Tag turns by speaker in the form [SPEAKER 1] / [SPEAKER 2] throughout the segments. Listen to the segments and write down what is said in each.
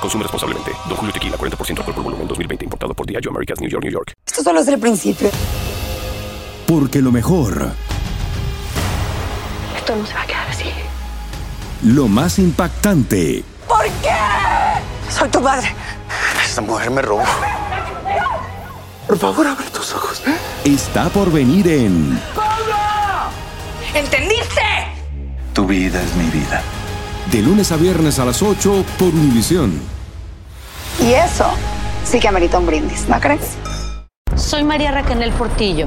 [SPEAKER 1] Consume responsablemente. Don Julio Tequila, 40% alcohol por volumen, 2020. Importado por Diageo Americas, New York, New York.
[SPEAKER 2] Esto solo es el principio.
[SPEAKER 3] Porque lo mejor,
[SPEAKER 4] Esto no se va a quedar así.
[SPEAKER 3] lo más impactante,
[SPEAKER 2] ¿Por qué? Soy tu madre.
[SPEAKER 5] Esta mujer me robó. Por favor, abre tus ojos.
[SPEAKER 3] está por venir en
[SPEAKER 2] ¿Entendiste?
[SPEAKER 5] Tu vida es mi vida.
[SPEAKER 3] De lunes a viernes a las 8 por Univisión.
[SPEAKER 2] Y eso sí que amerita un brindis, ¿no crees?
[SPEAKER 6] Soy María Raquel Portillo.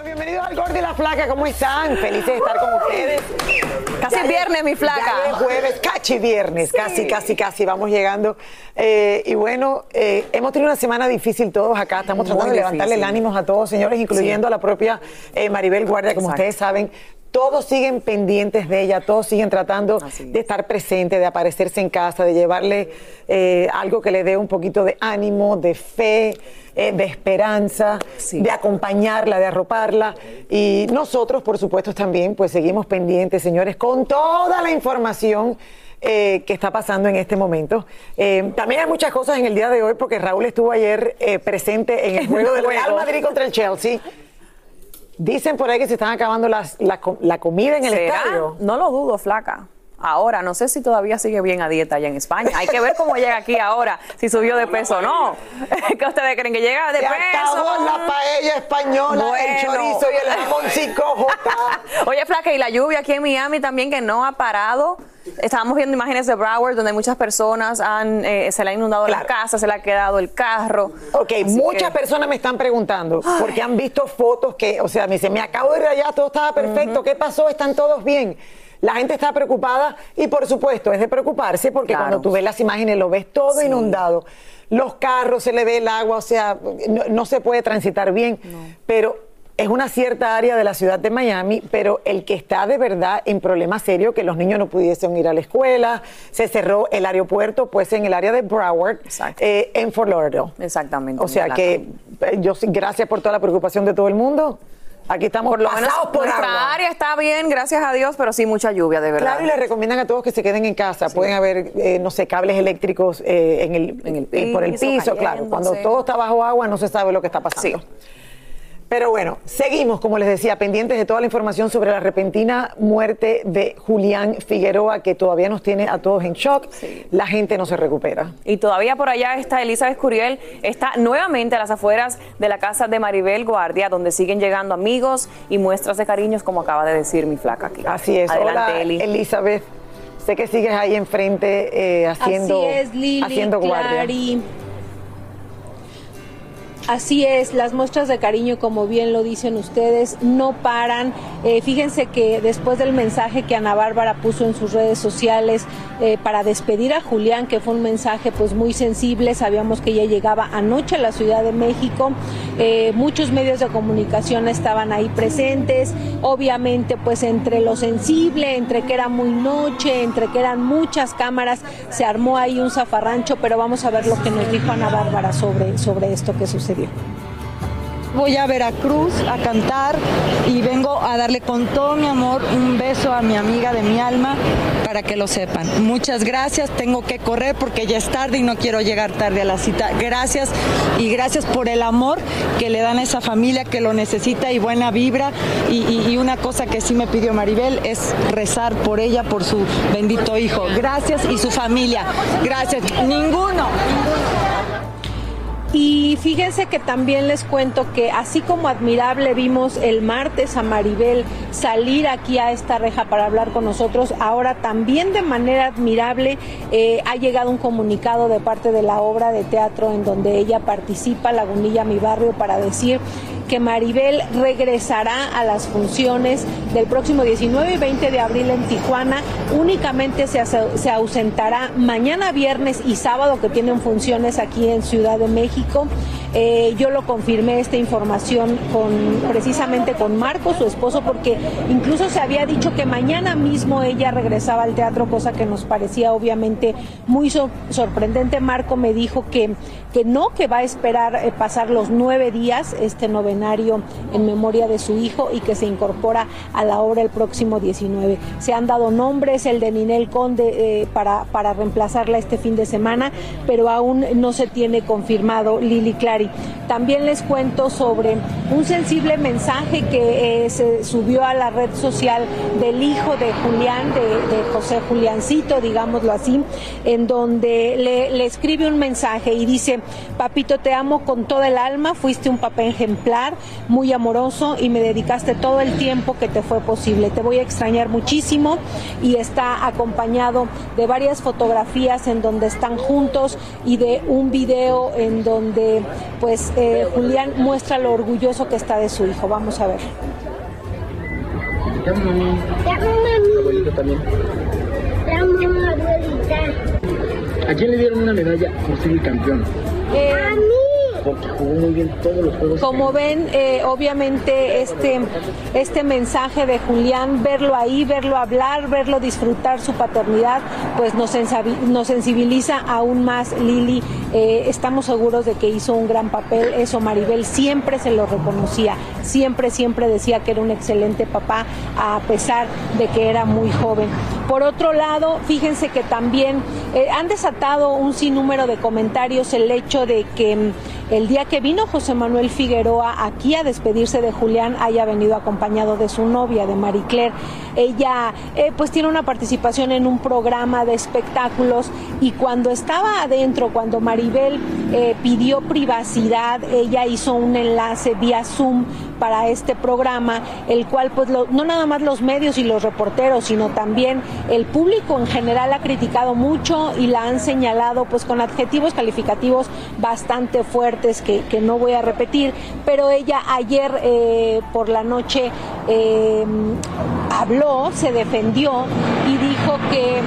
[SPEAKER 7] Bienvenidos al Gordo y la Flaca, ¿cómo están? Felices de estar con ustedes.
[SPEAKER 8] Casi
[SPEAKER 7] Ya
[SPEAKER 8] viernes, mi flaca.
[SPEAKER 7] Ya es jueves, casi viernes, casi, casi, casi, vamos llegando. Eh, y bueno, eh, hemos tenido una semana difícil todos acá, estamos
[SPEAKER 8] Muy
[SPEAKER 7] tratando de levantarle el ánimo a todos, señores, incluyendo a la propia eh, Maribel Guardia, como
[SPEAKER 8] Exacto.
[SPEAKER 7] ustedes saben. Todos siguen pendientes de ella, todos siguen tratando
[SPEAKER 8] es.
[SPEAKER 7] de estar presentes, de aparecerse en casa, de llevarle eh, algo que le dé un poquito de ánimo, de fe, eh, de esperanza,
[SPEAKER 8] Sí.
[SPEAKER 7] de acompañarla, de arroparla. Y nosotros, por supuesto, también, pues seguimos pendientes, señores, con toda la información. eh, que está pasando en este momento. Eh, también hay muchas cosas en el día de hoy porque Raúl estuvo ayer eh, presente en el juego del Real Madrid contra el Chelsea. Dicen por ahí que se están acabando las- la, la comida en el
[SPEAKER 8] ¿Será?
[SPEAKER 7] estadio.
[SPEAKER 8] No lo dudo, flaca. Ahora, no sé si todavía sigue bien a dieta allá en España. Hay que ver cómo llega aquí ahora, si subió de peso o no. ¿Qué ustedes creen que llega de
[SPEAKER 7] Se
[SPEAKER 8] peso?
[SPEAKER 7] acabó la paella española, el chorizo y el jamoncito J.
[SPEAKER 8] Oye, flaca, y la lluvia aquí en Miami también que no ha parado. Estábamos viendo imágenes de Broward donde muchas personas han, eh, se le ha inundado la casa, se le ha quedado el carro.
[SPEAKER 7] Ok,
[SPEAKER 8] Así
[SPEAKER 7] muchas
[SPEAKER 8] que-
[SPEAKER 7] personas me están preguntando porque han visto fotos que, o sea, me dicen, me acabo de ir allá, todo estaba perfecto, ¿qué pasó? ¿Están todos bien? La gente está preocupada y por supuesto es de preocuparse porque
[SPEAKER 8] Claro.
[SPEAKER 7] cuando tú ves las imágenes lo ves todo
[SPEAKER 8] Sí.
[SPEAKER 7] inundado. Los carros, se le ve el agua, o sea, no, no se puede transitar bien. Pero es una cierta área de la ciudad de Miami, pero el que está de verdad en problema serio, que los niños no pudiesen ir a la escuela, se cerró el aeropuerto, pues en el área de Broward, eh, en Fort Lauderdale.
[SPEAKER 8] Exactamente,
[SPEAKER 7] O sea que eh, yo gracias por toda la preocupación de todo el mundo. Aquí estamos
[SPEAKER 8] Por lo menos
[SPEAKER 7] por
[SPEAKER 8] nuestra
[SPEAKER 7] agua.
[SPEAKER 8] área está bien, gracias a Dios, pero sí mucha lluvia, de verdad.
[SPEAKER 7] Claro, y le recomiendan a todos que se queden en casa. Pueden haber, eh, no sé, cables eléctricos eh, en el,
[SPEAKER 8] En el
[SPEAKER 7] eh, por el
[SPEAKER 8] piso,
[SPEAKER 7] piso, claro. Cuando todo está bajo agua no se sabe lo que está pasando.
[SPEAKER 8] Sí.
[SPEAKER 7] Pero bueno, seguimos, como les decía, pendientes de toda la información sobre la repentina muerte de Julián Figueroa, que todavía nos tiene a todos en shock. La gente no se recupera.
[SPEAKER 8] Y todavía por allá está Elizabeth Curiel, está nuevamente a las afueras de la casa de Maribel Guardia, donde siguen llegando amigos y muestras de cariños, como acaba de decir mi flaca aquí.
[SPEAKER 7] Así es.
[SPEAKER 8] Adelante,
[SPEAKER 7] Hola,
[SPEAKER 8] Eli.
[SPEAKER 7] Elizabeth. Sé que sigues ahí enfrente eh, haciendo,
[SPEAKER 9] Así es, Lili,
[SPEAKER 7] haciendo guardia.
[SPEAKER 9] Clary. Así es, las muestras de cariño, como bien lo dicen ustedes, no paran. Eh, fíjense que después del mensaje que Ana Bárbara puso en sus redes sociales eh, para despedir a Julián, que fue un mensaje pues muy sensible, sabíamos que ella llegaba anoche a la Ciudad de México, eh, muchos medios de comunicación estaban ahí presentes, obviamente pues entre lo sensible, entre que era muy noche, entre que eran muchas cámaras, se armó ahí un zafarrancho, pero vamos a ver lo que nos dijo Ana Bárbara sobre, sobre esto que sucedió.
[SPEAKER 4] Voy a Veracruz a cantar y vengo a darle con todo mi amor un beso a mi amiga de mi alma para que lo sepan. Muchas gracias, tengo que correr porque ya es tarde y no quiero llegar tarde a la cita. Gracias y gracias por el amor que le dan a esa familia que lo necesita y buena vibra. Y, y una cosa que sí me pidió Maribel es rezar por ella, por su bendito hijo. Gracias y su familia. Gracias. Ninguno.
[SPEAKER 9] Y fíjense que también les cuento que así como admirable vimos el martes a Maribel salir aquí a esta reja para hablar con nosotros, ahora también de manera admirable eh, ha llegado un comunicado de parte de la obra de teatro en donde ella participa, Lagunilla Mi Barrio, para decir que Maribel regresará a las funciones del próximo 19 y 20 de abril en Tijuana. Únicamente se, se ausentará mañana viernes y sábado que tienen funciones aquí en Ciudad de México. Eh, yo lo confirmé esta información con precisamente con Marco, su esposo, porque incluso se había dicho que mañana mismo ella regresaba al teatro, cosa que nos parecía obviamente muy sorprendente. Marco me dijo que, que no, que va a esperar eh, pasar los nueve días este en memoria de su hijo y que se incorpora a la obra el próximo 19. Se han dado nombres, el de Ninel Conde eh, para, para reemplazarla este fin de semana, pero aún no se tiene confirmado Lili Clary también les cuento sobre un sensible mensaje que eh, se subió a la red social del hijo de Julián, de, José Juliancito, digámoslo así, en donde le, le, escribe un mensaje y dice, papito, te amo con todo el alma, fuiste un papá ejemplar, muy amoroso y me dedicaste todo el tiempo que te fue posible. Te voy a extrañar muchísimo y está acompañado de varias fotografías en donde están juntos y de un video en donde pues eh, Julián muestra lo orgulloso que está de su hijo. Vamos a ver.
[SPEAKER 10] Te amo, mami. Te amo, mami. Abuelito también. Te amo, abuelita. ¿A quién le dieron una medalla por ser el campeón?
[SPEAKER 9] Eh, a mí
[SPEAKER 10] porque jugó muy bien todos los juegos.
[SPEAKER 9] Como ven, eh, obviamente este, este mensaje de Julián, verlo ahí, verlo hablar, verlo disfrutar su paternidad, pues nos, nos sensibiliza aún más Lili. Eh, estamos seguros de que hizo un gran papel, eso Maribel siempre se lo reconocía, siempre, siempre decía que era un excelente papá, a pesar de que era muy joven. Por otro lado, fíjense que también eh, han desatado un sinnúmero de comentarios el hecho de que mm, el día que vino José Manuel Figueroa aquí a despedirse de Julián haya venido acompañado de su novia, de Marie Claire. Ella eh, pues tiene una participación en un programa de espectáculos y cuando estaba adentro, cuando Maribel eh, pidió privacidad, ella hizo un enlace vía Zoom para este programa, el cual pues no nada más los medios y los reporteros, sino también el público en general ha criticado mucho y la han señalado pues con adjetivos calificativos bastante fuertes que, no voy a repetir, pero ella ayer eh, por la noche eh, habló, se defendió y dijo que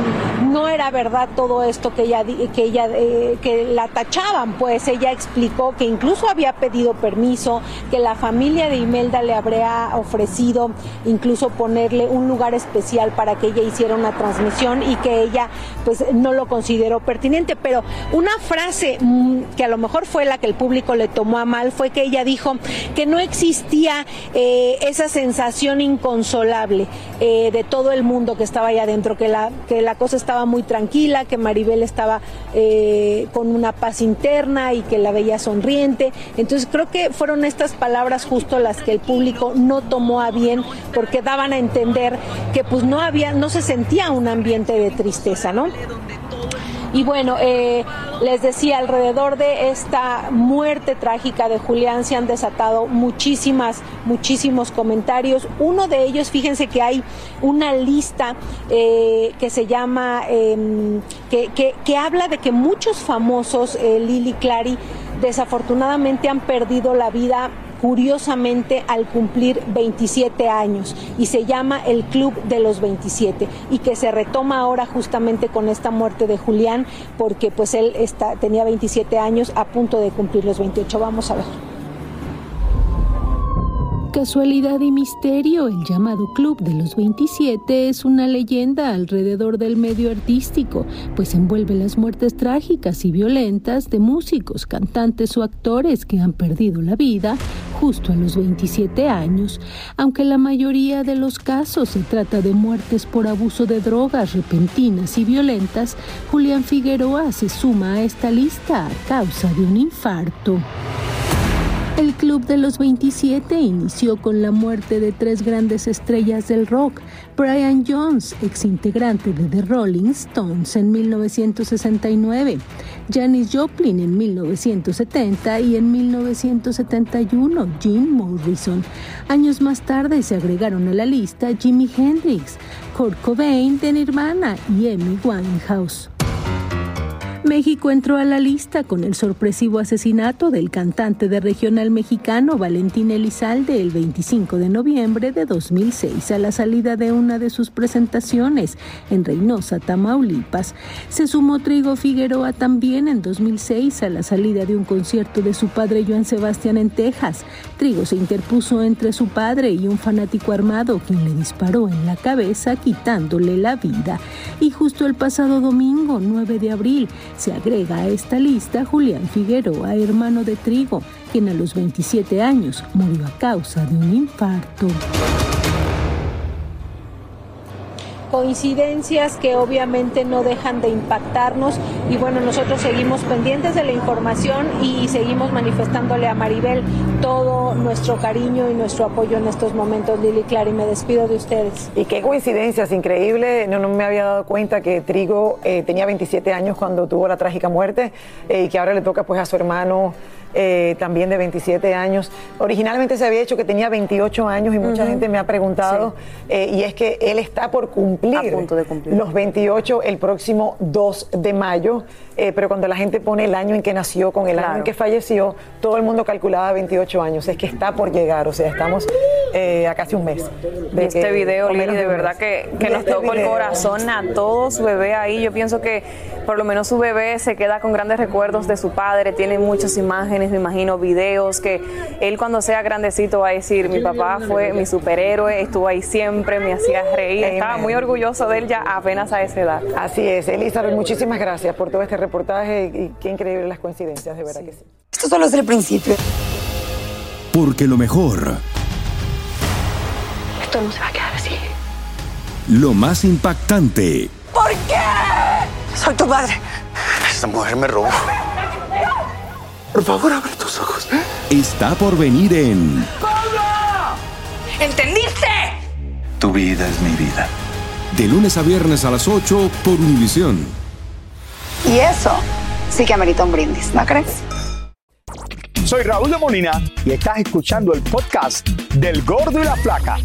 [SPEAKER 9] no era verdad todo esto que ella que ella eh, que la tachaban, pues ella explicó que incluso había pedido permiso, que la familia de Imelda le habría ofrecido incluso ponerle un lugar especial para que ella hiciera una transmisión y que ella pues no lo consideró pertinente, pero una frase mm, que a lo mejor fue la que el público le tomó a mal fue que ella dijo que no existía eh, esa sensación inconsolable eh, de todo el mundo que estaba ahí adentro, que la, que la cosa estaba muy tranquila, que Maribel estaba eh, con una paz interna y que la veía sonriente. Entonces creo que fueron estas palabras justo las que el público no tomó a bien porque daban a entender que pues no había, no se sentía un ambiente de tristeza, ¿no? Y bueno, eh, les decía, alrededor de esta muerte trágica de Julián se han desatado muchísimas, muchísimos comentarios. Uno de ellos, fíjense que hay una lista eh, que se llama, em, que, que, habla de que muchos famosos, eh, Lili Clary, desafortunadamente han perdido la vida curiosamente al cumplir 27 años y se llama el Club de los 27 y que se retoma ahora justamente con esta muerte de Julián porque pues él está, tenía 27 años a punto de cumplir los 28. Vamos a ver.
[SPEAKER 11] Casualidad y misterio, el llamado Club de los 27 es una leyenda alrededor del medio artístico, pues envuelve las muertes trágicas y violentas de músicos, cantantes o actores que han perdido la vida justo a los 27 años, aunque la mayoría de los casos se trata de muertes por abuso de drogas repentinas y violentas, Julián Figueroa se suma a esta lista a causa de un infarto. El Club de los 27 inició con la muerte de tres grandes estrellas del rock, Brian Jones, ex integrante de The Rolling Stones en 1969, Janis Joplin en 1970 y en 1971 Jim Morrison. Años más tarde se agregaron a la lista Jimi Hendrix, Kurt Cobain de Nirvana y Amy Winehouse. México entró a la lista con el sorpresivo asesinato del cantante de regional mexicano Valentín Elizalde el 25 de noviembre de 2006 a la salida de una de sus presentaciones en Reynosa, Tamaulipas. Se sumó Trigo Figueroa también en 2006 a la salida de un concierto de su padre Joan Sebastián en Texas. Trigo se interpuso entre su padre y un fanático armado quien le disparó en la cabeza quitándole la vida. Y justo el pasado domingo 9 de abril se agrega a esta lista Julián Figueroa, hermano de Trigo, quien a los 27 años murió a causa de un infarto
[SPEAKER 9] coincidencias que obviamente no dejan de impactarnos. Y bueno, nosotros seguimos pendientes de la información y seguimos manifestándole a Maribel todo nuestro cariño y nuestro apoyo en estos momentos, Lili Clara, y me despido de ustedes.
[SPEAKER 7] Y qué coincidencias, increíble, no, no me había dado cuenta que Trigo eh, tenía 27 años cuando tuvo la trágica muerte eh, y que ahora le toca pues a su hermano eh, también de 27 años. Originalmente se había hecho que tenía 28 años y mucha gente me ha preguntado, eh, y es que él está por cumplir, los 28 el próximo 2 de mayo, eh, pero cuando la gente pone el año en que nació con el año en que falleció, todo el mundo calculaba 28 años, es que está por llegar, o sea, estamos a casi un mes.
[SPEAKER 8] De este video, Lili, de, verdad que, nos este tocó el corazón a todos, bebé ahí, yo pienso que por lo menos su bebé se queda con grandes recuerdos de su padre, tiene muchas imágenes, me imagino, videos, que él cuando sea grandecito va a decir, mi papá fue mi superhéroe, estuvo ahí siempre, me hacía reír, estaba muy orgulloso de él ya apenas a esa edad.
[SPEAKER 7] Así es, Elizabeth, muchísimas gracias por todo este reportaje y qué increíbles las coincidencias, de verdad que sí.
[SPEAKER 2] Esto solo es el principio.
[SPEAKER 3] Porque lo mejor...
[SPEAKER 2] Esto no se va a quedar así.
[SPEAKER 3] Lo más impactante.
[SPEAKER 2] ¿Por qué? Soy tu madre.
[SPEAKER 5] Esta mujer me robó. Por favor, abre tus ojos.
[SPEAKER 3] Está por venir en.
[SPEAKER 2] ¡Pablo! ¿Entendiste?
[SPEAKER 5] Tu vida es mi vida.
[SPEAKER 3] De lunes a viernes a las 8 por Univisión.
[SPEAKER 2] Y eso sí que amerita un brindis, ¿no crees?
[SPEAKER 12] Soy Raúl de Molina y estás escuchando el podcast del Gordo y la Flaca.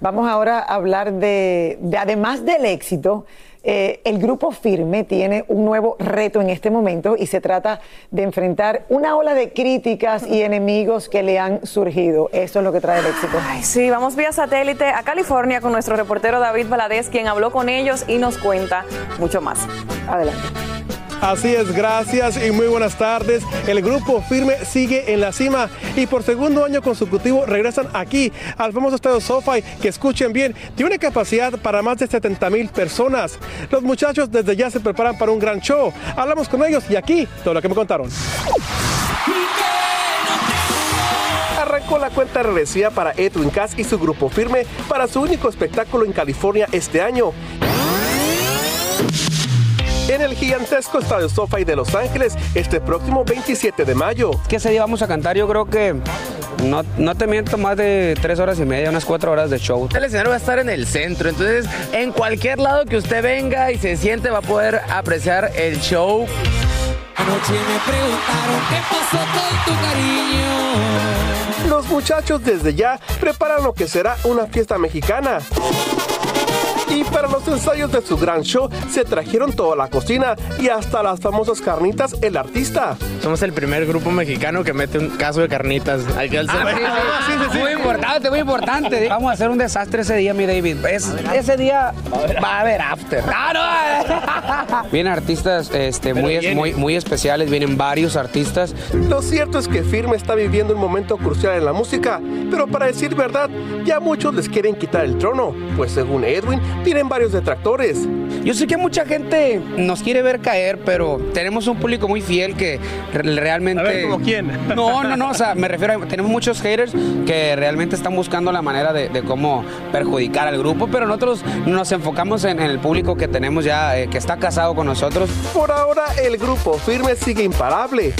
[SPEAKER 7] Vamos ahora a hablar de, además del éxito, eh, el grupo Firme tiene un nuevo reto en este momento y se trata de enfrentar una ola de críticas y enemigos que le han surgido. Eso es lo que trae el éxito.
[SPEAKER 8] sí, vamos vía satélite a California con nuestro reportero David Valadez, quien habló con ellos y nos cuenta mucho más. Adelante.
[SPEAKER 13] Así es, gracias y muy buenas tardes. El grupo Firme sigue en la cima y por segundo año consecutivo regresan aquí al famoso estadio SoFi, que escuchen bien, tiene capacidad para más de 70 mil personas. Los muchachos desde ya se preparan para un gran show. Hablamos con ellos y aquí todo lo que me contaron. Arrancó la cuenta regresiva para Edwin Cass y su grupo Firme para su único espectáculo en California este año en el gigantesco Estadio SoFi de Los Ángeles este próximo 27 de mayo.
[SPEAKER 14] ¿Qué ese día vamos a cantar? Yo creo que no, no, te miento, más de tres horas y media, unas cuatro horas de show.
[SPEAKER 15] El escenario va a estar en el centro, entonces en cualquier lado que usted venga y se siente va a poder apreciar el show.
[SPEAKER 16] Anoche me preguntaron qué pasó con tu cariño.
[SPEAKER 13] Los muchachos desde ya preparan lo que será una fiesta mexicana. Y para los ensayos de su gran show se trajeron toda la cocina y hasta las famosas carnitas el artista.
[SPEAKER 14] Somos el primer grupo mexicano que mete un caso de carnitas. Hay que alzar.
[SPEAKER 13] Ah, sí, sí, sí.
[SPEAKER 14] Muy importante, muy importante. Vamos a hacer un desastre ese día, mi David. Es- ese día va a haber after. ¡Ah, no! Vienen artistas este, muy, muy, muy especiales, vienen varios artistas.
[SPEAKER 13] Lo cierto es que Firme está viviendo un momento crucial en la música, pero para decir verdad, ya muchos les quieren quitar el trono, pues según Edwin, tienen varios detractores.
[SPEAKER 14] Yo sé que mucha gente nos quiere ver caer, pero tenemos un público muy fiel que re- realmente...
[SPEAKER 13] A ver, ¿como quién?
[SPEAKER 14] No, no, no, o sea, me refiero a... Tenemos muchos haters que realmente están buscando la manera de, de cómo perjudicar al grupo, pero nosotros nos enfocamos en, en el público que tenemos ya, eh, que está casado con nosotros.
[SPEAKER 13] Por ahora, el grupo Firme sigue imparable.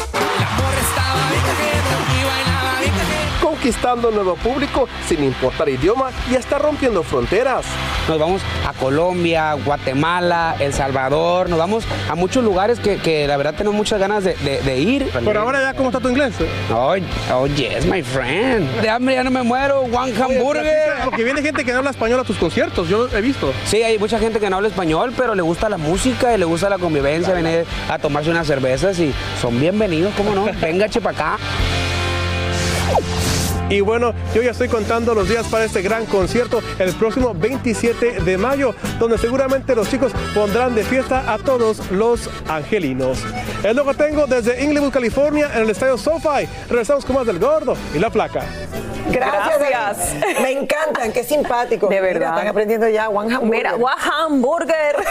[SPEAKER 13] Conquistando un nuevo público sin importar idioma y hasta rompiendo fronteras.
[SPEAKER 14] Nos vamos a Colombia, Guatemala, El Salvador, nos vamos a muchos lugares que, que la verdad tenemos muchas ganas de, de- de ir.
[SPEAKER 13] Por ahora ya, ¿cómo está tu inglés?
[SPEAKER 14] Oh, oh, yes, my friend. De hambre ya no me muero, one hamburger.
[SPEAKER 13] Porque viene gente que no habla español a tus conciertos, yo he visto.
[SPEAKER 14] Sí, hay mucha gente que no habla español, pero le gusta la música y le gusta la convivencia, viene a tomarse unas cervezas y son bienvenidos, ¿cómo no? Venga, chepa acá.
[SPEAKER 13] Y bueno, yo ya estoy contando los días para este gran concierto el próximo 27 de mayo, donde seguramente los chicos pondrán de fiesta a todos los angelinos. Es lo que tengo desde Inglewood, California, en el estadio SoFi. Regresamos con más del gordo y la placa.
[SPEAKER 7] Gracias.
[SPEAKER 8] Gracias.
[SPEAKER 7] Me encantan, qué simpático.
[SPEAKER 8] De
[SPEAKER 7] Mira,
[SPEAKER 8] verdad.
[SPEAKER 7] están aprendiendo ya One Hamburger.
[SPEAKER 8] Mira, one hamburger.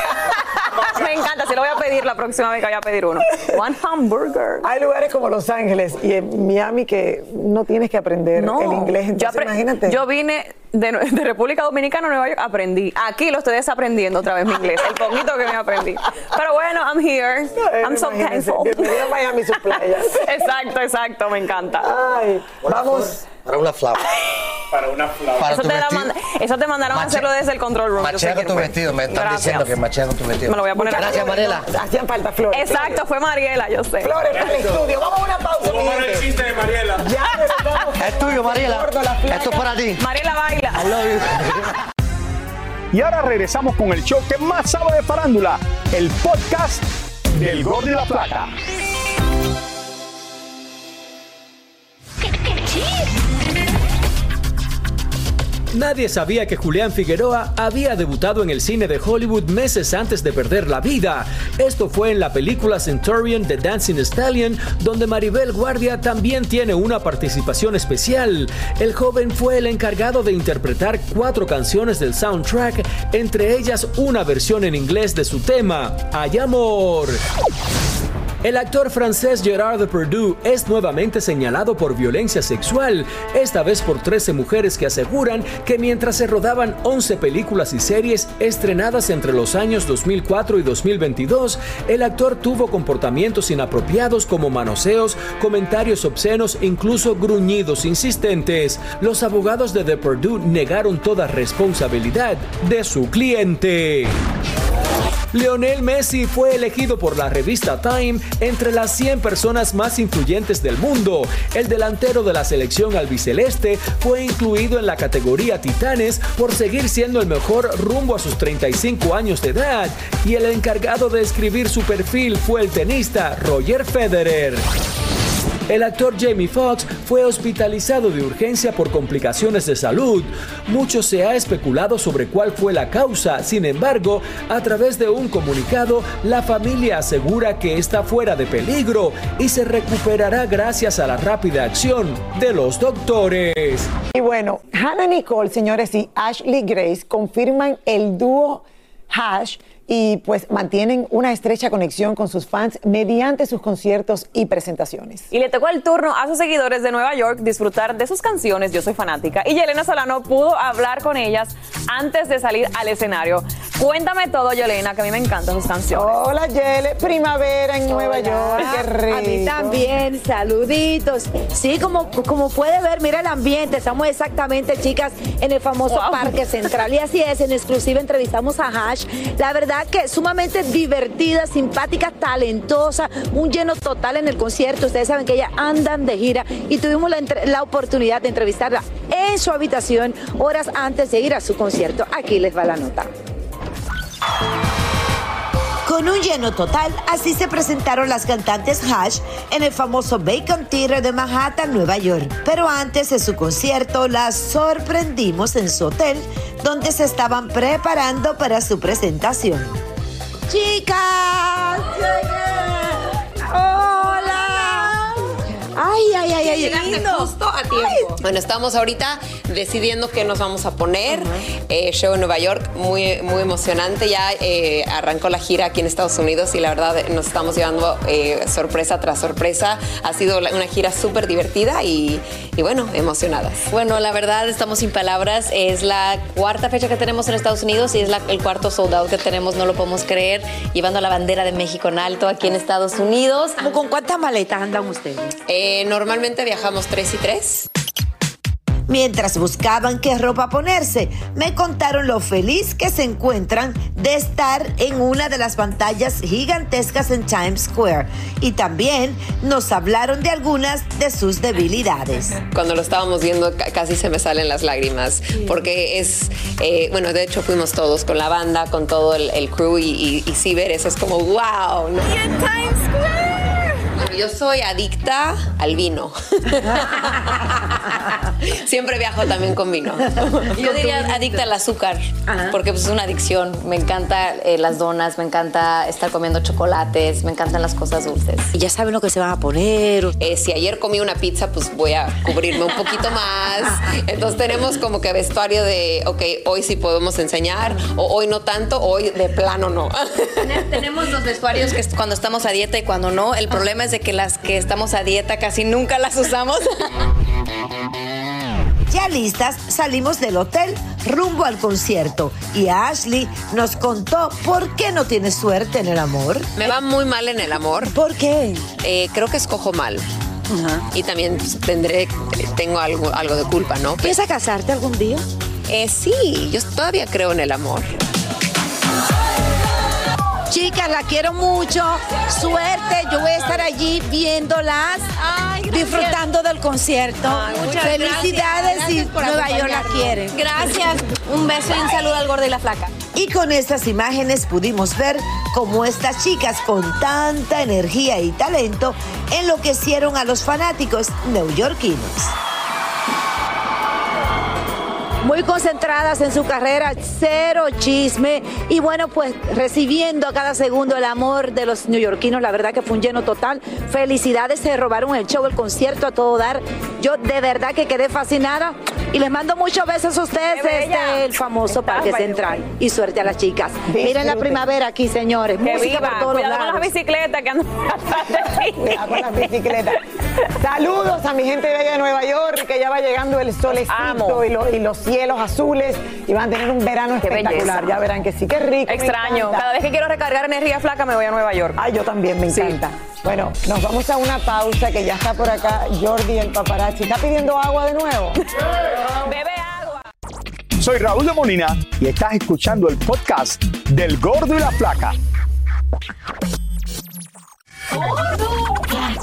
[SPEAKER 8] Me encanta, si lo voy a pedir la próxima vez que vaya a pedir uno. One hamburger.
[SPEAKER 7] Hay lugares como Los Ángeles y en Miami que no tienes que aprender
[SPEAKER 8] No,
[SPEAKER 7] el inglés.
[SPEAKER 8] yo,
[SPEAKER 7] Entonces,
[SPEAKER 8] apre-
[SPEAKER 7] imagínate.
[SPEAKER 8] yo vine de, de República Dominicana a Nueva York, aprendí. Aquí lo estoy desaprendiendo otra vez mi inglés, el poquito que me aprendí. Pero bueno, I'm here. I'm so thankful.
[SPEAKER 7] bienvenido a Miami, su playa.
[SPEAKER 8] Exacto, exacto, me encanta.
[SPEAKER 7] Ay, vamos.
[SPEAKER 5] Para una flauta.
[SPEAKER 13] Para una flauta.
[SPEAKER 8] Eso te, la manda- eso te mandaron a
[SPEAKER 5] Mache-
[SPEAKER 8] hacerlo desde el control room. Yo sé
[SPEAKER 5] Machea con tu
[SPEAKER 8] fue.
[SPEAKER 5] vestido. Me están
[SPEAKER 8] Gracias.
[SPEAKER 5] diciendo que machea con tu vestido.
[SPEAKER 8] Me lo voy a poner
[SPEAKER 5] Gracias. Mariela.
[SPEAKER 7] Hacían falta flores.
[SPEAKER 8] Exacto, fue Mariela, yo sé.
[SPEAKER 7] Flores para el estudio. Vamos a una pausa, mi gente.
[SPEAKER 13] chiste de Mariela.
[SPEAKER 7] Ya regresamos.
[SPEAKER 5] Es tuyo, Mariela.
[SPEAKER 7] Gordo, la placa.
[SPEAKER 5] Esto es para ti.
[SPEAKER 8] Mariela baila.
[SPEAKER 5] I love you.
[SPEAKER 12] Y ahora regresamos con el show que más sabe de farándula, el podcast del Gordo y la Plata.
[SPEAKER 17] Nadie sabía que Julián Figueroa había debutado en el cine de Hollywood meses antes de perder la vida. Esto fue en la película Centurion de Dancing Stallion, donde Maribel Guardia también tiene una participación especial. El joven fue el encargado de interpretar cuatro canciones del soundtrack, entre ellas una versión en inglés de su tema, Hay Amor. El actor francés Gerard Depardieu es nuevamente señalado por violencia sexual, esta vez por 13 mujeres que aseguran que mientras se rodaban 11 películas y series estrenadas entre los años 2004 y 2022, el actor tuvo comportamientos inapropiados como manoseos, comentarios obscenos e incluso gruñidos insistentes. Los abogados de Depardieu negaron toda responsabilidad de su cliente. Lionel Messi fue elegido por la revista Time entre las 100 personas más influyentes del mundo. El delantero de la selección albiceleste fue incluido en la categoría Titanes por seguir siendo el mejor rumbo a sus 35 años de edad y el encargado de escribir su perfil fue el tenista Roger Federer. El actor Jamie Foxx fue hospitalizado de urgencia por complicaciones de salud. Mucho se ha especulado sobre cuál fue la causa, sin embargo, a través de un comunicado, la familia asegura que está fuera de peligro y se recuperará gracias a la rápida acción de los doctores.
[SPEAKER 7] Y bueno, Hannah Nicole, señores, y Ashley Grace confirman el dúo Hash y pues mantienen una estrecha conexión con sus fans mediante sus conciertos y presentaciones.
[SPEAKER 8] Y le tocó el turno a sus seguidores de Nueva York disfrutar de sus canciones Yo Soy Fanática. Y Yelena Solano pudo hablar con ellas antes de salir al escenario. Cuéntame todo, Yelena, que a mí me encantan sus canciones.
[SPEAKER 7] Hola, Yele. Primavera en Nueva York. Qué rico.
[SPEAKER 18] A mí también, saluditos. Sí, como, como puede ver, mira el ambiente. Estamos exactamente, chicas, en el famoso
[SPEAKER 8] Wow.
[SPEAKER 18] Parque Central. Y así es, en exclusiva entrevistamos a Hash. La verdad que sumamente divertida, simpática, talentosa, un lleno total en el concierto. Ustedes saben que ella andan de gira y tuvimos la, oportunidad de entrevistarla en su habitación horas antes de ir a su concierto. Aquí les va la nota.
[SPEAKER 19] Con un lleno total, así se presentaron las cantantes Hash en el famoso Bacon Theater de Manhattan, Nueva York. Pero antes de su concierto, las sorprendimos en su hotel, donde se estaban preparando para su presentación. ¡Chicas! ¡Hola! ¡Ay, ay, ay, ay!
[SPEAKER 20] Llegaste
[SPEAKER 19] lindo.
[SPEAKER 20] justo a tiempo. Bueno, estamos ahorita decidiendo qué nos vamos a poner. Eh, show en Nueva York, muy, muy emocionante. Ya eh, arrancó la gira aquí en Estados Unidos y la verdad nos estamos llevando eh, sorpresa tras sorpresa. Ha sido una gira súper divertida y, y bueno, emocionadas.
[SPEAKER 21] Bueno, la verdad estamos sin palabras. Es la cuarta fecha que tenemos en Estados Unidos y es la- el cuarto sold out que tenemos, no lo podemos creer, llevando la bandera de México en alto aquí en Estados Unidos.
[SPEAKER 19] ¿Con cuántas maletas andan ustedes?
[SPEAKER 20] Eh, normalmente viajamos tres y tres.
[SPEAKER 19] Mientras buscaban qué ropa ponerse, me contaron lo feliz que se encuentran de estar en una de las pantallas gigantescas en Times Square. Y también nos hablaron de algunas de sus debilidades.
[SPEAKER 20] Cuando lo estábamos viendo ca- casi se me salen las lágrimas porque es, eh, bueno, de hecho fuimos todos con la banda, con todo el, el crew y, y, y sí ver eso es como wow. ¿no? Bueno, yo soy adicta al vino. Siempre viajo también con vino.
[SPEAKER 21] Yo diría adicta al azúcar, porque pues, es una adicción. Me encanta eh, las donas, me encanta estar comiendo chocolates, me encantan las cosas dulces.
[SPEAKER 20] Y ya saben lo que se van a poner. Eh, si ayer comí una pizza, pues voy a cubrirme un poquito más. Entonces tenemos como que vestuario de, ok, hoy sí podemos enseñar, o hoy no tanto, hoy de plano no.
[SPEAKER 21] Tenemos los vestuarios que cuando estamos a dieta y cuando no. El problema es de que las que estamos a dieta casi nunca las usamos.
[SPEAKER 19] Ya listas, salimos del hotel rumbo al concierto y Ashley nos contó por qué no tiene suerte en el amor.
[SPEAKER 20] Me va muy mal en el amor.
[SPEAKER 19] ¿Por qué?
[SPEAKER 20] Eh, creo que escojo mal. Y también tendré, tengo algo, algo de culpa, ¿no?
[SPEAKER 19] ¿Piensas casarte algún día?
[SPEAKER 20] Eh, sí, yo todavía creo en el amor.
[SPEAKER 19] Chicas, la quiero mucho. Suerte, yo voy a estar allí viéndolas, disfrutando del concierto.
[SPEAKER 21] muchas
[SPEAKER 19] Felicidades
[SPEAKER 21] gracias.
[SPEAKER 19] y
[SPEAKER 21] Gracias
[SPEAKER 19] Nueva York la quiere.
[SPEAKER 21] Gracias. Un beso y un saludo al gordo y la flaca.
[SPEAKER 19] Y con estas imágenes pudimos ver cómo estas chicas con tanta energía y talento enloquecieron a los fanáticos neoyorquinos. Muy concentradas en su carrera, cero chisme y bueno, pues recibiendo a cada segundo el amor de los neoyorquinos, la verdad que fue un lleno total. Felicidades, se robaron el show, el concierto a todo dar. Yo de verdad que quedé fascinada y les mando muchos besos a ustedes desde el famoso Parque Central. Y suerte a las chicas. Miren la primavera aquí, señores.
[SPEAKER 8] Que
[SPEAKER 19] Música
[SPEAKER 8] viva.
[SPEAKER 19] por todos
[SPEAKER 8] Cuidado con
[SPEAKER 19] lados.
[SPEAKER 8] las bicicletas que andan atrás de ti.
[SPEAKER 7] Cuidado con las bicicletas. Saludos a mi gente bella de Nueva York, que ya va llegando el solecito
[SPEAKER 8] Amo.
[SPEAKER 7] y, lo- y los cielos azules y van a tener un verano
[SPEAKER 8] Qué
[SPEAKER 7] espectacular.
[SPEAKER 8] belleza.
[SPEAKER 7] Ya verán que sí, qué rico.
[SPEAKER 8] Extraño. Cada vez que quiero recargar energía flaca me voy a Nueva York.
[SPEAKER 7] Ay, yo también, me encanta. Bueno, nos vamos a una pausa que ya está por acá Jordi el paparazzi. ¿Está pidiendo agua de nuevo?
[SPEAKER 8] Bebe agua.
[SPEAKER 12] Soy Raúl de Molina y estás escuchando el podcast del Gordo y la Flaca.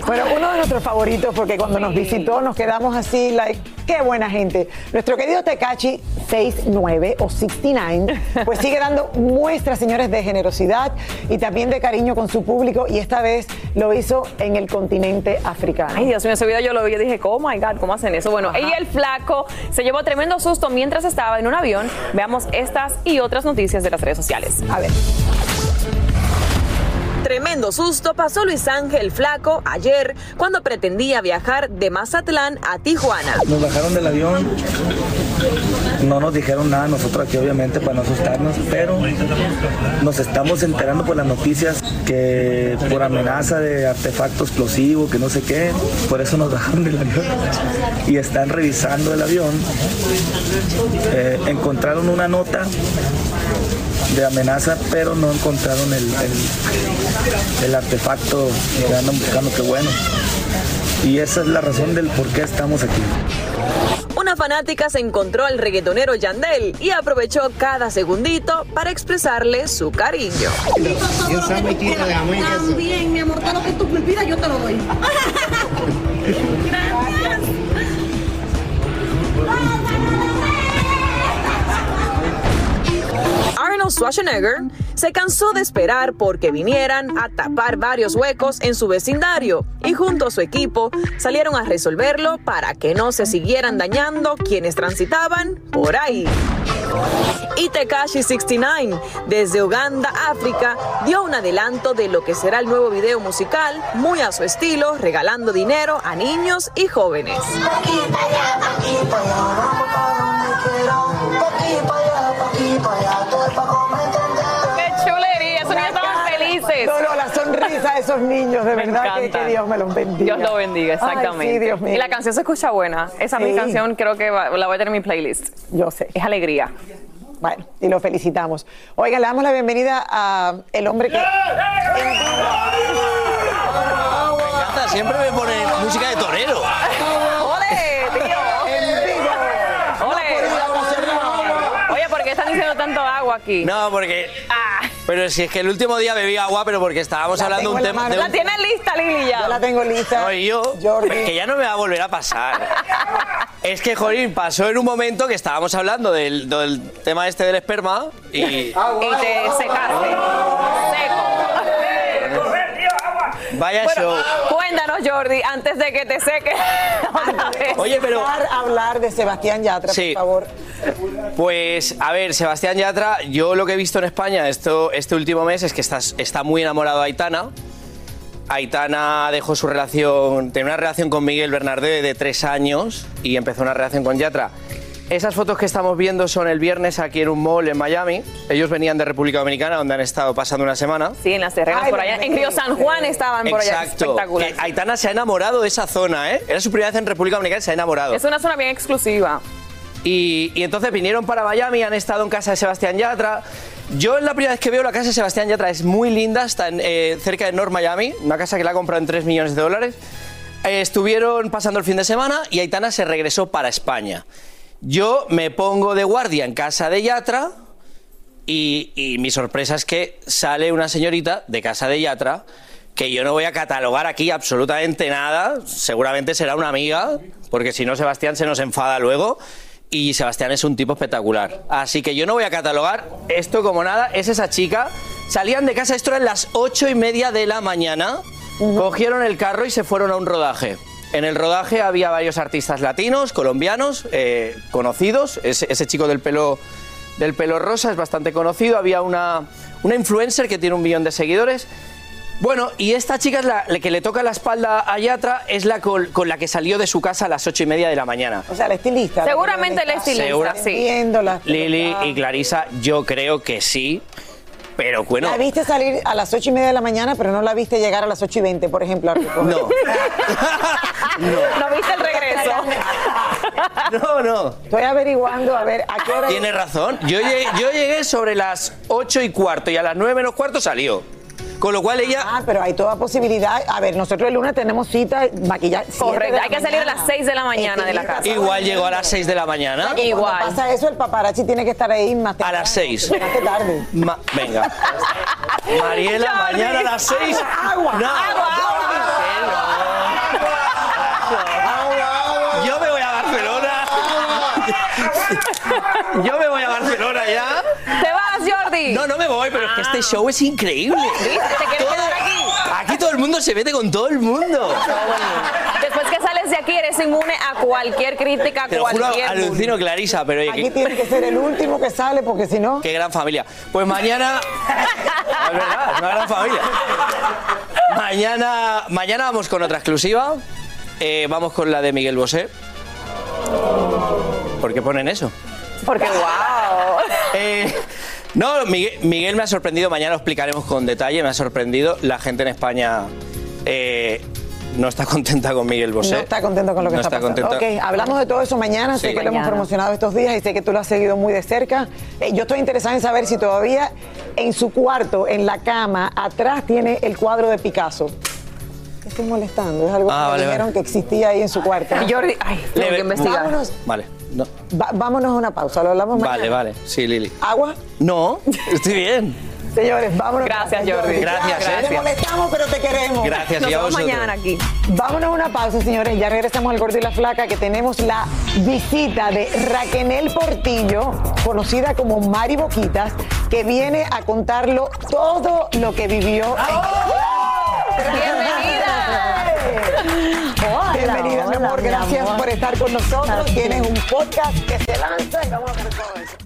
[SPEAKER 7] Bueno, uno de nuestros favoritos, porque cuando nos visitó nos quedamos así, like, qué buena gente. Nuestro querido Tecachi 69 o 69, pues sigue dando muestras, señores, de generosidad y también de cariño con su público y esta vez lo hizo en el continente africano.
[SPEAKER 8] Ay, Dios mío, ese video yo lo vi y dije, oh my God, ¿cómo hacen eso? Bueno, y el flaco se llevó tremendo susto mientras estaba en un avión. Veamos estas y otras noticias de las redes sociales.
[SPEAKER 7] A ver.
[SPEAKER 22] Tremendo susto pasó Luis Ángel Flaco ayer cuando pretendía viajar de Mazatlán a Tijuana.
[SPEAKER 23] Nos bajaron del avión, no nos dijeron nada nosotros aquí obviamente para no asustarnos, pero nos estamos enterando por las noticias que por amenaza de artefacto explosivo, que no sé qué, por eso nos bajaron del avión y están revisando el avión. Eh, encontraron una nota de amenaza, pero no encontraron el, el- el artefacto que andan buscando, qué bueno. Y esa es la razón del por qué estamos aquí.
[SPEAKER 22] Una fanática se encontró al reggaetonero Yandel y aprovechó cada segundito para expresarle su cariño.
[SPEAKER 24] También, mi amor, todo lo que tú me pidas yo te lo doy.
[SPEAKER 22] Arnold Schwarzenegger se cansó de esperar porque vinieran a tapar varios huecos en su vecindario y junto a su equipo salieron a resolverlo para que no se siguieran dañando quienes transitaban por ahí. Y Tekashi 69, desde Uganda, África, dio un adelanto de lo que será el nuevo video musical, muy a su estilo, regalando dinero a niños y jóvenes.
[SPEAKER 7] No, no, la sonrisa de esos niños, de
[SPEAKER 8] Me
[SPEAKER 7] verdad que, Dios me los bendiga.
[SPEAKER 8] Dios lo bendiga,
[SPEAKER 7] Ay,
[SPEAKER 8] exactamente.
[SPEAKER 7] sí, Dios mío.
[SPEAKER 8] Y la canción se escucha buena. Esa mi
[SPEAKER 7] Sí.
[SPEAKER 8] canción creo que va- la voy a tener en mi playlist.
[SPEAKER 7] Yo sé.
[SPEAKER 8] Es alegría.
[SPEAKER 7] Bueno, y lo felicitamos. Oiga, le damos la bienvenida a el hombre que...
[SPEAKER 25] encanta, siempre me ponen música de torero.
[SPEAKER 8] ¡Ole, tío! ¡Ole! Oye, ¿por qué están diciendo tanto agua aquí?
[SPEAKER 25] No, porque.
[SPEAKER 8] Ah.
[SPEAKER 25] Pero si es que el último día bebí agua, pero porque estábamos hablando de un tema. de
[SPEAKER 8] La tienes lista, Lili, ya.
[SPEAKER 7] Yo la tengo lista.
[SPEAKER 25] No, y yo, que ya no me va a volver a pasar. es que, Jorín, pasó en un momento que estábamos hablando del, del tema este del esperma y.
[SPEAKER 8] Y te secaste.
[SPEAKER 25] Vaya
[SPEAKER 8] Bueno,
[SPEAKER 25] show.
[SPEAKER 8] cuéntanos, Jordi, antes de que te seque.
[SPEAKER 25] Oye, pero-
[SPEAKER 7] Empezar a hablar de Sebastián Yatra,
[SPEAKER 25] Sí.
[SPEAKER 7] por favor.
[SPEAKER 25] Pues, a ver, Sebastián Yatra, yo lo que he visto en España esto, este último mes es que está, está muy enamorado de Aitana. Aitana dejó su relación, tenía una relación con Miguel Bernardé de tres años y empezó una relación con Yatra. Esas fotos que estamos viendo son el viernes aquí en un mall en Miami. Ellos venían de República Dominicana, donde han estado pasando una semana.
[SPEAKER 8] Sí, en las terrenas
[SPEAKER 7] Ay,
[SPEAKER 8] por allá. En Río San Juan estaban por allá.
[SPEAKER 25] Exacto. Que Aitana se ha enamorado de esa zona, ¿eh? Era su primera vez en República Dominicana y se ha enamorado.
[SPEAKER 8] Es una zona bien exclusiva.
[SPEAKER 25] Y, y entonces vinieron para Miami, han estado en casa de Sebastián Yatra. Yo es la primera vez que veo la casa de Sebastián Yatra, es muy linda, está en, eh, cerca de North Miami, una casa que la ha comprado en 3 millones de dólares. Eh, estuvieron pasando el fin de semana y Aitana se regresó para España. Yo me pongo de guardia en casa de Yatra y, y mi sorpresa es que sale una señorita de casa de Yatra que yo no voy a catalogar aquí absolutamente nada, seguramente será una amiga, porque si no Sebastián se nos enfada luego. Y Sebastián es un tipo espectacular. Así que yo no voy a catalogar esto como nada. Es esa chica. Salían de casa, esto eran las ocho y media de la mañana. Cogieron el carro y se fueron a un rodaje. En el rodaje había varios artistas latinos, colombianos, eh, conocidos. Ese, ese chico del pelo, del pelo rosa es bastante conocido. Había una, una influencer que tiene un millón de seguidores. Bueno, y esta chica es la, la que le toca la espalda a Yatra, es la con, con la que salió de su casa a las ocho y media de la mañana.
[SPEAKER 7] O sea, la estilista. la
[SPEAKER 8] Seguramente el estilista,
[SPEAKER 25] Segura-
[SPEAKER 8] sí.
[SPEAKER 7] Viéndola.
[SPEAKER 25] Lili y Clarisa, yo creo que sí, pero bueno.
[SPEAKER 7] La viste salir a las ocho y media de la mañana, pero no la viste llegar a las ocho y veinte, por ejemplo. a recoger.
[SPEAKER 25] No.
[SPEAKER 8] ¿No viste el regreso?
[SPEAKER 25] No, no.
[SPEAKER 7] Estoy averiguando a ver a qué hora.
[SPEAKER 25] Tiene razón. Yo llegué, yo llegué sobre las ocho y cuarto y a las nueve menos cuarto salió. Con lo cual ella.
[SPEAKER 7] Ah, pero hay toda posibilidad. A ver, nosotros el lunes tenemos cita, maquillaje.
[SPEAKER 8] Correcto, hay que salir a las 6 de la mañana de la casa.
[SPEAKER 25] Igual llegó a las seis de la mañana.
[SPEAKER 7] Cuando
[SPEAKER 8] Igual.
[SPEAKER 7] pasa eso, el paparazzi tiene que estar ahí más
[SPEAKER 25] A las seis.
[SPEAKER 7] Llegaste tarde.
[SPEAKER 25] Ma- venga. Mariela,
[SPEAKER 8] Jordi.
[SPEAKER 25] mañana a las seis.
[SPEAKER 7] Agua,
[SPEAKER 25] No, Yo me voy a Barcelona. Yo me voy a Barcelona ya. No, no me voy, pero es que este show es increíble.
[SPEAKER 8] ¿Viste? ¿Te quieres quedar aquí?
[SPEAKER 25] Aquí todo el mundo se mete con todo el mundo.
[SPEAKER 8] Después que sales de aquí eres inmune a cualquier crítica, a
[SPEAKER 25] Te lo juro,
[SPEAKER 8] cualquier... bullying.
[SPEAKER 25] alucino, Clarisa, pero oye,
[SPEAKER 7] Aquí
[SPEAKER 25] qué,
[SPEAKER 7] tiene que ser el último que sale, porque si no.
[SPEAKER 25] qué gran familia. Pues mañana. Es verdad, es una gran familia. Mañana, mañana vamos con otra exclusiva. Eh, vamos con la de Miguel Bosé. ¿Por qué ponen eso?
[SPEAKER 8] Porque, wow.
[SPEAKER 25] Eh, no, Miguel, Miguel me ha sorprendido, mañana lo explicaremos con detalle, me ha sorprendido. La gente en España eh, no está contenta con Miguel Bosé.
[SPEAKER 7] No está contento con lo que
[SPEAKER 25] No
[SPEAKER 7] está, pasando.
[SPEAKER 25] contenta.
[SPEAKER 7] Ok, hablamos de todo eso mañana. sé
[SPEAKER 25] Sí.
[SPEAKER 7] que lo hemos
[SPEAKER 8] Mañana.
[SPEAKER 7] promocionado estos días y sé que tú lo has seguido muy de cerca. Eh, yo estoy interesada en saber si todavía en su cuarto, en la cama, atrás tiene el cuadro de Picasso. ¿Qué estoy molestando? Es algo
[SPEAKER 25] Ah,
[SPEAKER 7] que me
[SPEAKER 25] vale,
[SPEAKER 7] dijeron
[SPEAKER 25] vale.
[SPEAKER 7] que existía ahí en su cuarto.
[SPEAKER 8] Jordi, ay, tengo
[SPEAKER 25] Le-
[SPEAKER 8] que investigar.
[SPEAKER 7] Vámonos,
[SPEAKER 25] Vale, no.
[SPEAKER 7] va- vámonos a una pausa, lo hablamos mañana.
[SPEAKER 25] Vale, vale. Sí, Lili.
[SPEAKER 7] ¿Agua?
[SPEAKER 25] No, estoy bien.
[SPEAKER 7] Señores, vámonos.
[SPEAKER 8] Gracias, Jordi.
[SPEAKER 25] Gracias,
[SPEAKER 7] Te
[SPEAKER 25] gracias.
[SPEAKER 7] molestamos, pero te queremos.
[SPEAKER 25] Gracias,
[SPEAKER 8] Nos
[SPEAKER 25] y a
[SPEAKER 8] vemos
[SPEAKER 25] vosotros.
[SPEAKER 8] mañana aquí.
[SPEAKER 7] Vámonos a una pausa, señores. Ya regresamos al Gordo y la Flaca, que tenemos la visita de Raquenel Portillo, conocida como Mari Boquitas, que viene a contarlo todo lo que vivió.
[SPEAKER 26] Hola,
[SPEAKER 7] Bienvenida, mi
[SPEAKER 26] hola,
[SPEAKER 7] amor.
[SPEAKER 26] mi
[SPEAKER 7] Gracias
[SPEAKER 26] amor.
[SPEAKER 7] por estar con nosotros.
[SPEAKER 26] Así
[SPEAKER 7] Tienes
[SPEAKER 26] es.
[SPEAKER 7] un podcast que se lanza y vamos a ver todo eso.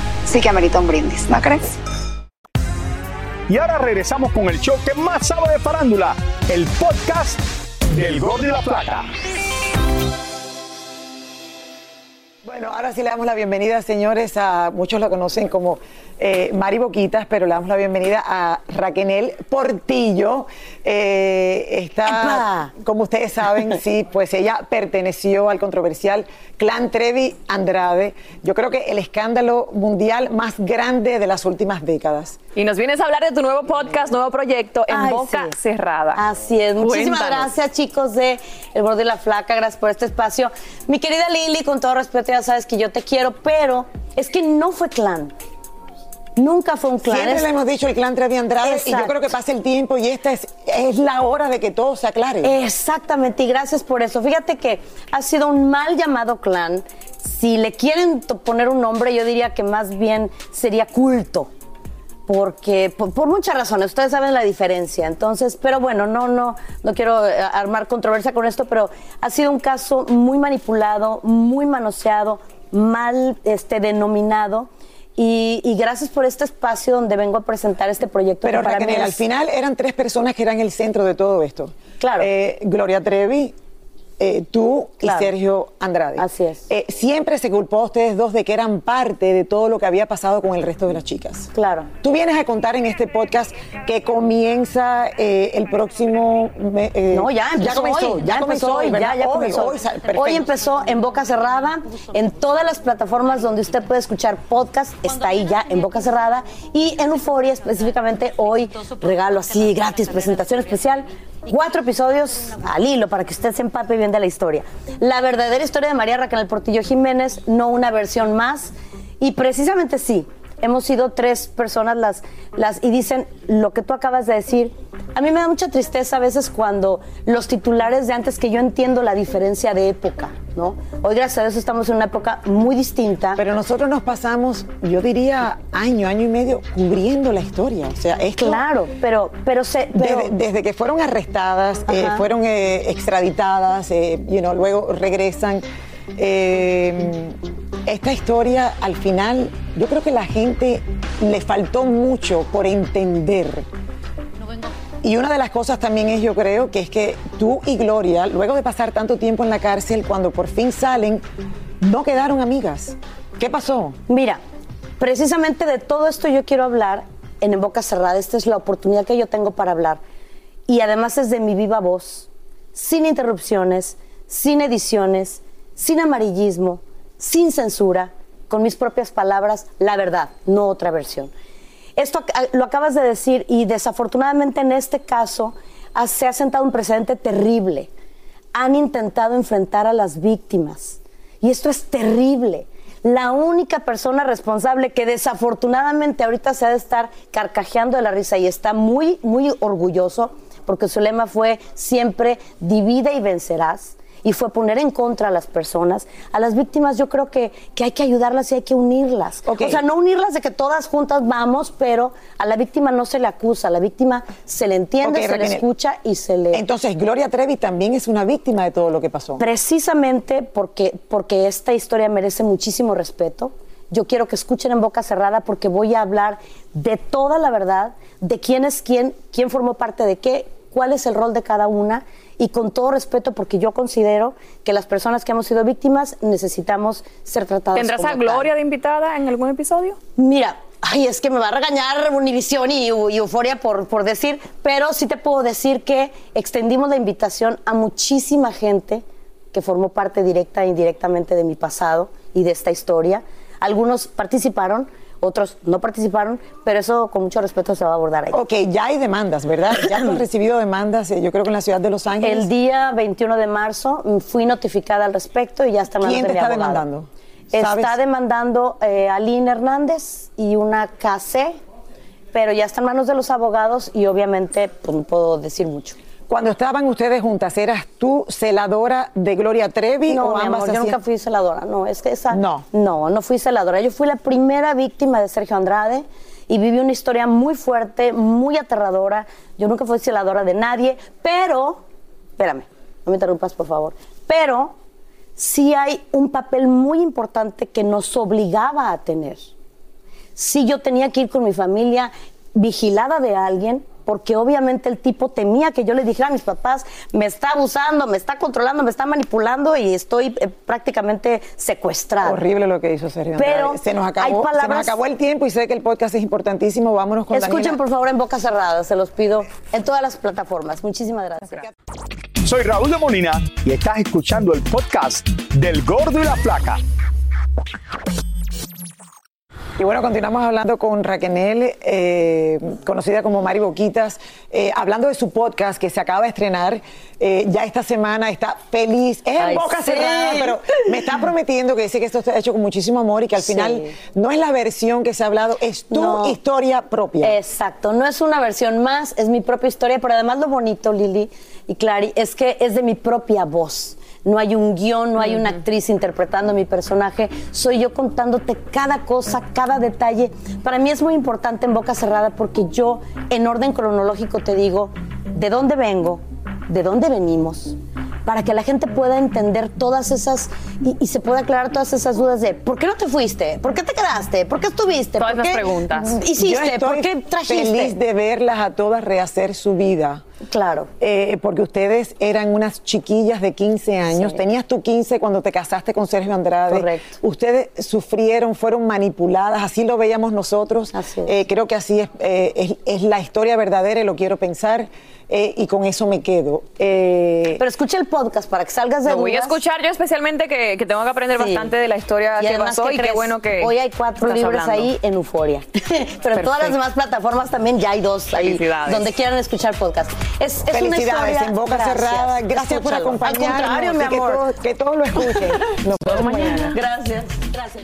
[SPEAKER 2] sí que amerita un brindis, ¿no crees?
[SPEAKER 12] Y ahora regresamos con el show que más sabe de farándula, el podcast del Gordo y la Plata.
[SPEAKER 7] Bueno, ahora sí le damos la bienvenida, señores, a muchos lo conocen como eh, Mari Boquitas, pero le damos la bienvenida a Raquenel Portillo. Eh, está, como ustedes saben, sí, pues ella perteneció al controversial clan Trevi Andrade. Yo creo que el escándalo mundial más grande de las últimas décadas.
[SPEAKER 8] Y nos vienes a hablar de tu nuevo podcast, nuevo proyecto en
[SPEAKER 26] Ay,
[SPEAKER 8] boca
[SPEAKER 26] sí.
[SPEAKER 8] cerrada.
[SPEAKER 26] Así es. Muchísimas gracias, chicos de El Gordo y la Flaca. Gracias por este espacio. Mi querida Lili, con todo respeto, ya sabes que yo te quiero, pero es que no fue clan. Nunca fue un clan.
[SPEAKER 7] Siempre
[SPEAKER 26] Es-
[SPEAKER 7] le hemos dicho el clan Trevi Andrade y yo creo que pasa el tiempo y esta es, es la hora de que todo se aclare.
[SPEAKER 26] Exactamente, y gracias por eso. Fíjate que ha sido un mal llamado clan. Si le quieren poner un nombre, yo diría que más bien sería culto. Porque, por, por muchas razones, ustedes saben la diferencia. Entonces, pero bueno, no, no, no quiero eh, armar controversia con esto, pero ha sido un caso muy manipulado, muy manoseado, mal este, denominado. Y, y gracias por este espacio donde vengo a presentar este proyecto.
[SPEAKER 7] Pero Raquel, al
[SPEAKER 26] es-
[SPEAKER 7] final eran tres personas que eran el centro de todo esto.
[SPEAKER 26] Claro.
[SPEAKER 7] Eh, Gloria Trevi, eh, tú
[SPEAKER 26] Claro.
[SPEAKER 7] y Sergio Andrade.
[SPEAKER 26] Así es.
[SPEAKER 7] Eh, siempre se culpó a ustedes dos de que eran parte de todo lo que había pasado con el resto de las chicas.
[SPEAKER 26] Claro.
[SPEAKER 7] Tú vienes a contar en este podcast que comienza eh, el próximo... me- eh,
[SPEAKER 26] No, ya empezó
[SPEAKER 7] comenzó,
[SPEAKER 26] hoy, ya empezó hoy,
[SPEAKER 7] ¿verdad?
[SPEAKER 26] ya, ya
[SPEAKER 7] Hoy,
[SPEAKER 26] comenzó.
[SPEAKER 7] hoy.
[SPEAKER 26] Hoy empezó en Boca Cerrada, en todas las plataformas donde usted puede escuchar podcast, está ahí ya en Boca Cerrada y en Euforia específicamente hoy regalo así gratis, presentación especial. Cuatro episodios al hilo para que usted se empape bien de la historia. La verdadera historia de María Raquel Portillo Jiménez, no una versión más. Y precisamente sí, hemos sido tres personas las, las y dicen lo que tú acabas de decir. A mí me da mucha tristeza a veces cuando los titulares de antes, que yo entiendo la diferencia de época, ¿no? Hoy, gracias a Dios, estamos en una época muy distinta.
[SPEAKER 7] Pero nosotros nos pasamos, yo diría, año, año y medio cubriendo la historia. O sea, esto...
[SPEAKER 26] Claro, pero, pero, se, pero-
[SPEAKER 7] Desde, desde que fueron arrestadas, eh, fueron eh, extraditadas, eh, you know, luego regresan. Eh, esta historia, al final, yo creo que la gente le faltó mucho por entender. Y una de las cosas también es, yo creo, que es que tú y Gloria, luego de pasar tanto tiempo en la cárcel, cuando por fin salen, no quedaron amigas. ¿Qué pasó?
[SPEAKER 26] Mira, precisamente de todo esto yo quiero hablar en En Boca Cerrada. Esta es la oportunidad que yo tengo para hablar. Y además es de mi viva voz, sin interrupciones, sin ediciones, sin amarillismo, sin censura, con mis propias palabras, la verdad, no otra versión. Esto lo acabas de decir y desafortunadamente en este caso ha- se ha sentado un precedente terrible. Han intentado enfrentar a las víctimas y esto es terrible. La única persona responsable que desafortunadamente ahorita se ha de estar carcajeando de la risa y está muy, muy orgulloso porque su lema fue siempre divide y vencerás. Y fue poner en contra a las personas. A las víctimas yo creo que, que hay que ayudarlas y hay que unirlas. O sea, no unirlas de que todas juntas vamos, pero a la víctima no se le acusa, a la víctima se le entiende, se le escucha y se le...
[SPEAKER 7] Entonces, Gloria Trevi también es una víctima de todo lo que pasó.
[SPEAKER 26] Precisamente porque, porque esta historia merece muchísimo respeto. Yo quiero que escuchen en boca cerrada porque voy a hablar de toda la verdad, de quién es quién, quién formó parte de qué, cuál es el rol de cada una y con todo respeto porque yo considero que las personas que hemos sido víctimas necesitamos ser tratadas
[SPEAKER 8] ¿Tendrás
[SPEAKER 26] como
[SPEAKER 8] a
[SPEAKER 26] tal.
[SPEAKER 8] Gloria de invitada en algún episodio?
[SPEAKER 26] Mira, ay, es que me va a regañar Univisión y, y Euforia por, por decir, pero sí te puedo decir que extendimos la invitación a muchísima gente que formó parte directa e indirectamente de mi pasado y de esta historia. Algunos participaron, otros no participaron, pero eso con mucho respeto se va a abordar ahí.
[SPEAKER 7] Ok, ya hay demandas, ¿verdad? Ya has recibido demandas, eh, yo creo que en la ciudad de Los Ángeles.
[SPEAKER 26] El día 21 de marzo fui notificada al respecto y ya está en manos
[SPEAKER 7] ¿Quién
[SPEAKER 26] de
[SPEAKER 7] te está
[SPEAKER 26] abogado.
[SPEAKER 7] demandando? ¿Sabes?
[SPEAKER 26] Está demandando eh, Aline Hernández y una KC, pero ya está en manos de los abogados y obviamente pues, no puedo decir mucho.
[SPEAKER 7] Cuando estaban ustedes juntas, ¿eras tú celadora de Gloria Trevi
[SPEAKER 26] No,
[SPEAKER 7] o
[SPEAKER 26] mi
[SPEAKER 7] ambas
[SPEAKER 26] amor, yo nunca fui celadora, no, es que esa...
[SPEAKER 7] No.
[SPEAKER 26] No, no fui celadora. Yo fui la primera víctima de Sergio Andrade y viví una historia muy fuerte, muy aterradora. Yo nunca fui celadora de nadie, pero... Espérame, no me interrumpas, por favor. Pero sí hay un papel muy importante que nos obligaba a tener. Sí yo tenía que ir con mi familia vigilada de alguien, porque obviamente el tipo temía que yo le dijera a mis papás, me está abusando, me está controlando, me está manipulando y estoy eh, prácticamente secuestrada.
[SPEAKER 7] Horrible lo que hizo Sergio
[SPEAKER 26] Pero.
[SPEAKER 7] Se nos, acabó, se nos
[SPEAKER 26] palabras-
[SPEAKER 7] acabó el tiempo y sé que el podcast es importantísimo. Vámonos con
[SPEAKER 26] Escuchen
[SPEAKER 7] Daniela.
[SPEAKER 26] por favor en boca cerrada, se los pido en todas las plataformas. Muchísimas gracias.
[SPEAKER 12] Soy Raúl de Molina y estás escuchando el podcast del Gordo y la Flaca.
[SPEAKER 7] Y bueno, continuamos hablando con Raquel, eh, conocida como Mari Boquitas, eh, hablando de su podcast que se acaba de estrenar eh, ya esta semana, está feliz, es en
[SPEAKER 26] Ay,
[SPEAKER 7] boca
[SPEAKER 26] sí.
[SPEAKER 7] cerrada, pero me está prometiendo que dice que esto está hecho con muchísimo amor y que al
[SPEAKER 26] Sí.
[SPEAKER 7] final no es la versión que se ha hablado, es tu
[SPEAKER 26] No.
[SPEAKER 7] historia propia.
[SPEAKER 26] Exacto, no es una versión más, es mi propia historia, pero además lo bonito, Lili y Clary, es que es de mi propia voz. No hay un guion, no hay una actriz interpretando mi personaje, soy yo contándote cada cosa, cada detalle. Para mí es muy importante en boca cerrada porque yo, en orden cronológico, te digo de dónde vengo, de dónde venimos, para que la gente pueda entender todas esas y, y se pueda aclarar todas esas dudas de ¿por qué no te fuiste? ¿Por qué te quedaste? ¿Por qué estuviste?
[SPEAKER 8] Todas
[SPEAKER 26] ¿Por qué
[SPEAKER 8] preguntas.
[SPEAKER 26] hiciste?
[SPEAKER 7] Yo estoy
[SPEAKER 26] ¿Por qué trajiste?
[SPEAKER 7] feliz de verlas a todas rehacer su vida.
[SPEAKER 26] Claro.
[SPEAKER 7] Eh, porque ustedes eran unas chiquillas de 15 años.
[SPEAKER 26] Sí.
[SPEAKER 7] Tenías tú 15 cuando te casaste con Sergio Andrade.
[SPEAKER 26] Correcto.
[SPEAKER 7] Ustedes sufrieron, fueron manipuladas, así lo veíamos nosotros.
[SPEAKER 26] Así es.
[SPEAKER 7] Eh, creo que así es, eh, es, es la historia verdadera y lo quiero pensar. eh, y con eso me quedo. Eh,
[SPEAKER 26] Pero escucha el podcast para que salgas de
[SPEAKER 8] Lo voy a escuchar yo especialmente que, que tengo que aprender
[SPEAKER 26] Sí.
[SPEAKER 8] bastante de la historia
[SPEAKER 26] Y
[SPEAKER 8] que pasó
[SPEAKER 26] ¿qué
[SPEAKER 8] y qué bueno que
[SPEAKER 26] Hoy hay cuatro libros
[SPEAKER 8] hablando.
[SPEAKER 26] ahí en Euforia. Pero en todas las demás plataformas también ya hay dos ahí.
[SPEAKER 8] Felicidades.
[SPEAKER 26] Donde quieran escuchar podcast. Es, es una
[SPEAKER 7] Felicidades,
[SPEAKER 26] historia.
[SPEAKER 7] en boca cerrada. Gracias por acompañarnos.
[SPEAKER 26] Al contrario, mi
[SPEAKER 7] que
[SPEAKER 26] amor.
[SPEAKER 7] todos- Que todos lo escuchen. Nos vemos mañana.
[SPEAKER 26] Gracias. Gracias.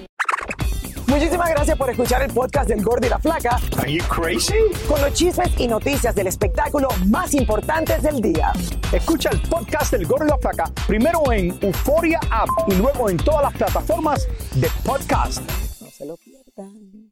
[SPEAKER 7] Muchísimas gracias por escuchar el podcast del Gordo y la Flaca.
[SPEAKER 12] Are you crazy?
[SPEAKER 7] Con los chismes y noticias del espectáculo más importantes del día.
[SPEAKER 12] Escucha el podcast del Gordo y la Flaca primero en Euforia App y luego en todas las plataformas de podcast.
[SPEAKER 7] No se lo pierdan.